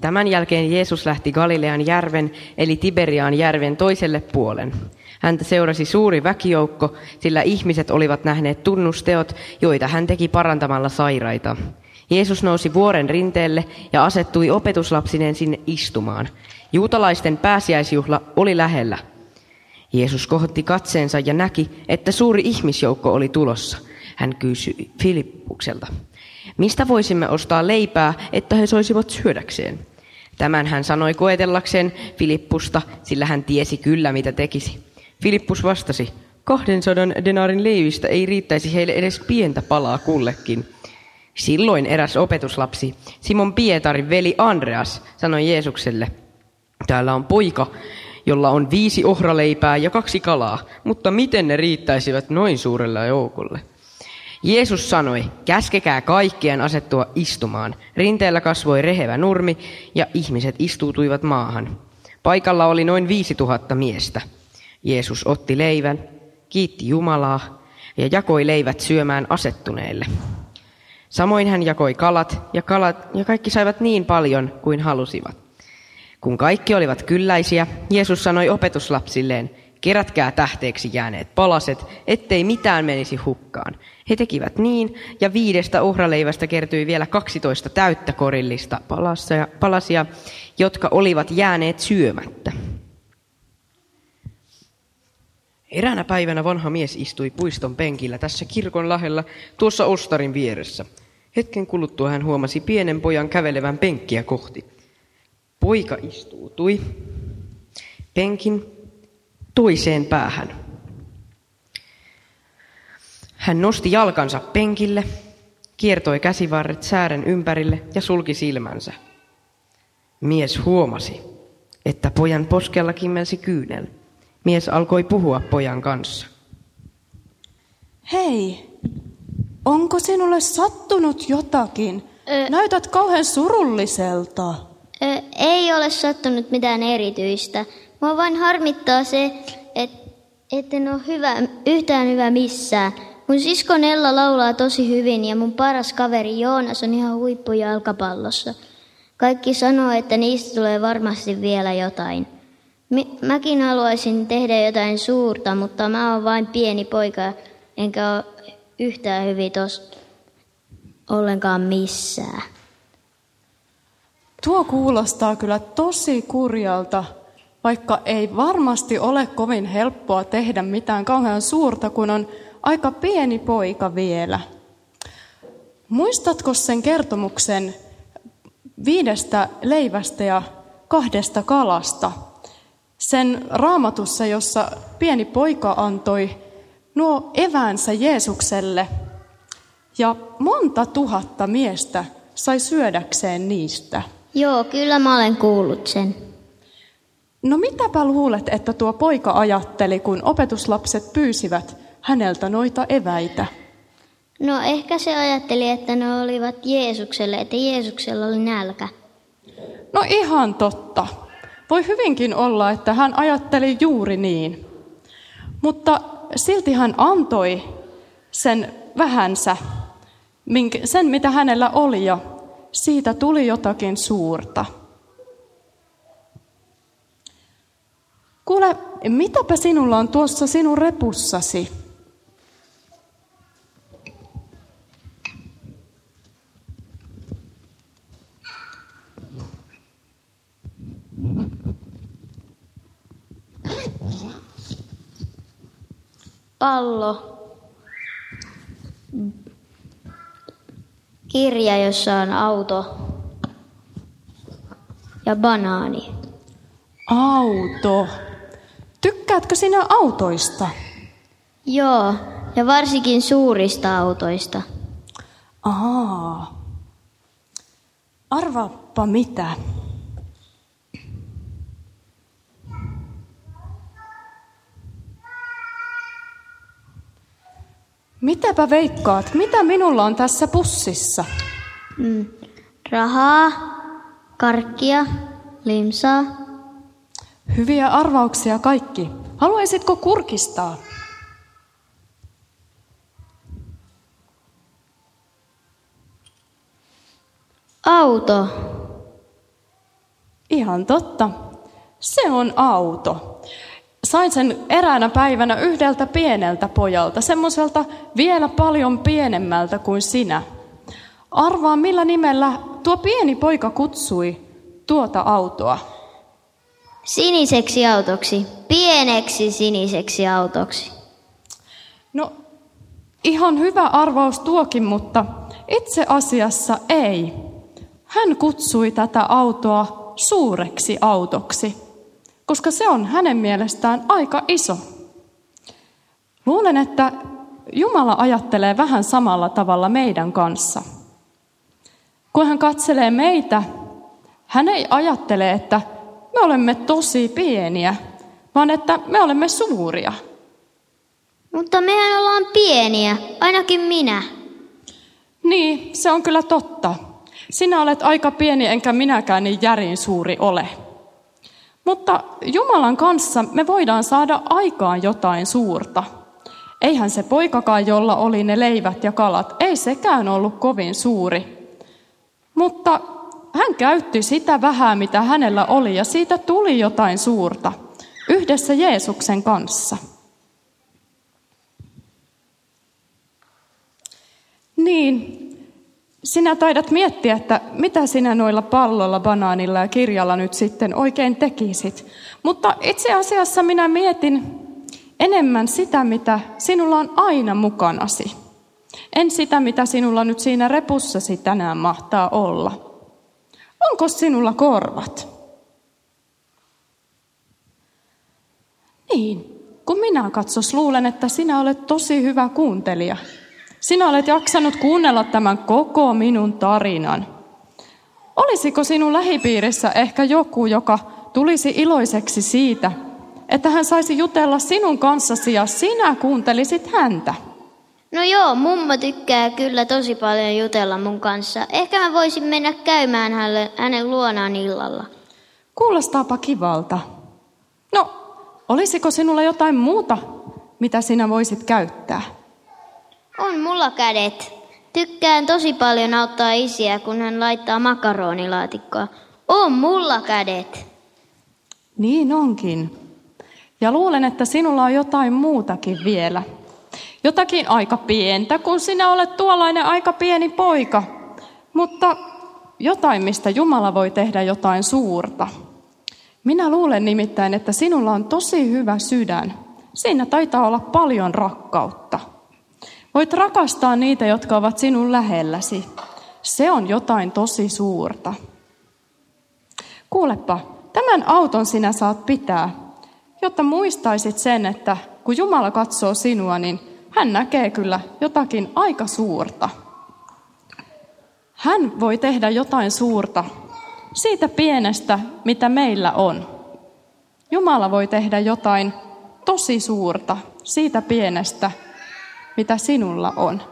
Tämän jälkeen Jeesus lähti Galilean järven, eli Tiberiaan järven toiselle puolen. Häntä seurasi suuri väkijoukko, sillä ihmiset olivat nähneet tunnusteot, joita hän teki parantamalla sairaita. Jeesus nousi vuoren rinteelle ja asettui opetuslapsineen sinne istumaan. Juutalaisten pääsiäisjuhla oli lähellä. Jeesus kohotti katseensa ja näki, että suuri ihmisjoukko oli tulossa. Hän kysyi Filippukselta, mistä voisimme ostaa leipää, että he soisivat syödäkseen? Tämän hän sanoi koetellakseen Filippusta, sillä hän tiesi kyllä, mitä tekisi. Filippus vastasi, 200 denarin leivistä ei riittäisi heille edes pientä palaa kullekin. Silloin eräs opetuslapsi, Simon Pietarin veli Andreas, sanoi Jeesukselle, täällä on poika, jolla on viisi ohraleipää ja kaksi kalaa, mutta miten ne riittäisivät noin suurelle joukolle? Jeesus sanoi, käskekää kaikkien asettua istumaan. Rinteellä kasvoi rehevä nurmi ja ihmiset istuutuivat maahan. Paikalla oli noin viisi tuhatta miestä. Jeesus otti leivän, kiitti Jumalaa ja jakoi leivät syömään asettuneille. Samoin hän jakoi kalat ja, kalat, ja kaikki saivat niin paljon kuin halusivat. Kun kaikki olivat kylläisiä, Jeesus sanoi opetuslapsilleen, kerätkää tähteeksi jääneet palaset, ettei mitään menisi hukkaan. He tekivät niin, ja viidestä uhraleivästä kertyi vielä 12 täyttä korillista palasia, palasia, jotka olivat jääneet syömättä. Eräänä päivänä vanha mies istui puiston penkillä tässä kirkon lähellä tuossa ostarin vieressä. Hetken kuluttua hän huomasi pienen pojan kävelevän penkkiä kohti. Poika istuutui penkin toiseen päähän. Hän nosti jalkansa penkille, kiertoi käsivarret säären ympärille ja sulki silmänsä. Mies huomasi, että pojan poskella kimmelsi kyynel. Mies alkoi puhua pojan kanssa. Hei, onko sinulle sattunut jotakin? Ö... Näytät kauhean surulliselta. Ö, ei ole sattunut mitään erityistä. Mua vain harmittaa se, että etten ole hyvä, yhtään hyvä missään. Mun sisko Nella laulaa tosi hyvin ja mun paras kaveri Joonas on ihan huippu jalkapallossa. Kaikki sanoo, että niistä tulee varmasti vielä jotain. Mäkin haluaisin tehdä jotain suurta, mutta mä oon vain pieni poika, enkä ole yhtään hyvin tos ollenkaan missään. Tuo kuulostaa kyllä tosi kurjalta, vaikka ei varmasti ole kovin helppoa tehdä mitään kauhean suurta, kun on aika pieni poika vielä. Muistatko sen kertomuksen viidestä leivästä ja kahdesta kalasta? Sen raamatussa, jossa pieni poika antoi nuo eväänsä Jeesukselle ja monta tuhatta miestä sai syödäkseen niistä. Joo, kyllä mä olen kuullut sen. No mitäpä luulet, että tuo poika ajatteli, kun opetuslapset pyysivät häneltä noita eväitä? No ehkä se ajatteli, että ne olivat Jeesukselle, että Jeesuksella oli nälkä. No ihan totta. Voi hyvinkin olla, että hän ajatteli juuri niin. Mutta silti hän antoi sen vähänsä, sen mitä hänellä oli, ja siitä tuli jotakin suurta. Kuule, mitäpä sinulla on tuossa sinun repussasi? pallo, kirja, jossa on auto ja banaani. Auto. Tykkäätkö sinä autoista? Joo, ja varsinkin suurista autoista. Aa. Arvaappa mitä. Mitäpä veikkaat? Mitä minulla on tässä pussissa? Mm, rahaa, karkkia, limsaa. Hyviä arvauksia kaikki. Haluaisitko kurkistaa? Auto. Ihan totta. Se on auto. Sain sen eräänä päivänä yhdeltä pieneltä pojalta, semmoiselta vielä paljon pienemmältä kuin sinä. Arvaa, millä nimellä tuo pieni poika kutsui tuota autoa. Siniseksi autoksi. Pieneksi siniseksi autoksi. No, ihan hyvä arvaus tuokin, mutta itse asiassa ei. Hän kutsui tätä autoa suureksi autoksi, koska se on hänen mielestään aika iso. Luulen, että Jumala ajattelee vähän samalla tavalla meidän kanssa. Kun hän katselee meitä, hän ei ajattele, että me olemme tosi pieniä, vaan että me olemme suuria. Mutta mehän ollaan pieniä, ainakin minä. Niin, se on kyllä totta. Sinä olet aika pieni, enkä minäkään niin järin suuri ole. Mutta Jumalan kanssa me voidaan saada aikaan jotain suurta. Eihän se poikakaan, jolla oli ne leivät ja kalat, ei sekään ollut kovin suuri. Mutta hän käytti sitä vähän, mitä hänellä oli, ja siitä tuli jotain suurta, yhdessä Jeesuksen kanssa. Niin, sinä taidat miettiä, että mitä sinä noilla pallolla, banaanilla ja kirjalla nyt sitten oikein tekisit. Mutta itse asiassa minä mietin enemmän sitä, mitä sinulla on aina mukanasi. En sitä, mitä sinulla nyt siinä repussasi tänään mahtaa olla. Onko sinulla korvat? Niin, kun minä katsos, luulen, että sinä olet tosi hyvä kuuntelija. Sinä olet jaksanut kuunnella tämän koko minun tarinan. Olisiko sinun lähipiirissä ehkä joku, joka tulisi iloiseksi siitä, että hän saisi jutella sinun kanssasi ja sinä kuuntelisit häntä? No joo, mummo tykkää kyllä tosi paljon jutella mun kanssa. Ehkä mä voisin mennä käymään hänen, hänen luonaan illalla. Kuulostaapa kivalta. No, olisiko sinulla jotain muuta, mitä sinä voisit käyttää? On mulla kädet. Tykkään tosi paljon auttaa isiä, kun hän laittaa makaronilaatikkoa. On mulla kädet. Niin onkin. Ja luulen, että sinulla on jotain muutakin vielä. Jotakin aika pientä, kun sinä olet tuollainen aika pieni poika. Mutta jotain, mistä Jumala voi tehdä jotain suurta. Minä luulen nimittäin, että sinulla on tosi hyvä sydän. Siinä taitaa olla paljon rakkautta. Voit rakastaa niitä, jotka ovat sinun lähelläsi. Se on jotain tosi suurta. Kuulepa, tämän auton sinä saat pitää, jotta muistaisit sen, että kun Jumala katsoo sinua, niin hän näkee kyllä jotakin aika suurta. Hän voi tehdä jotain suurta siitä pienestä, mitä meillä on. Jumala voi tehdä jotain tosi suurta siitä pienestä, mitä sinulla on.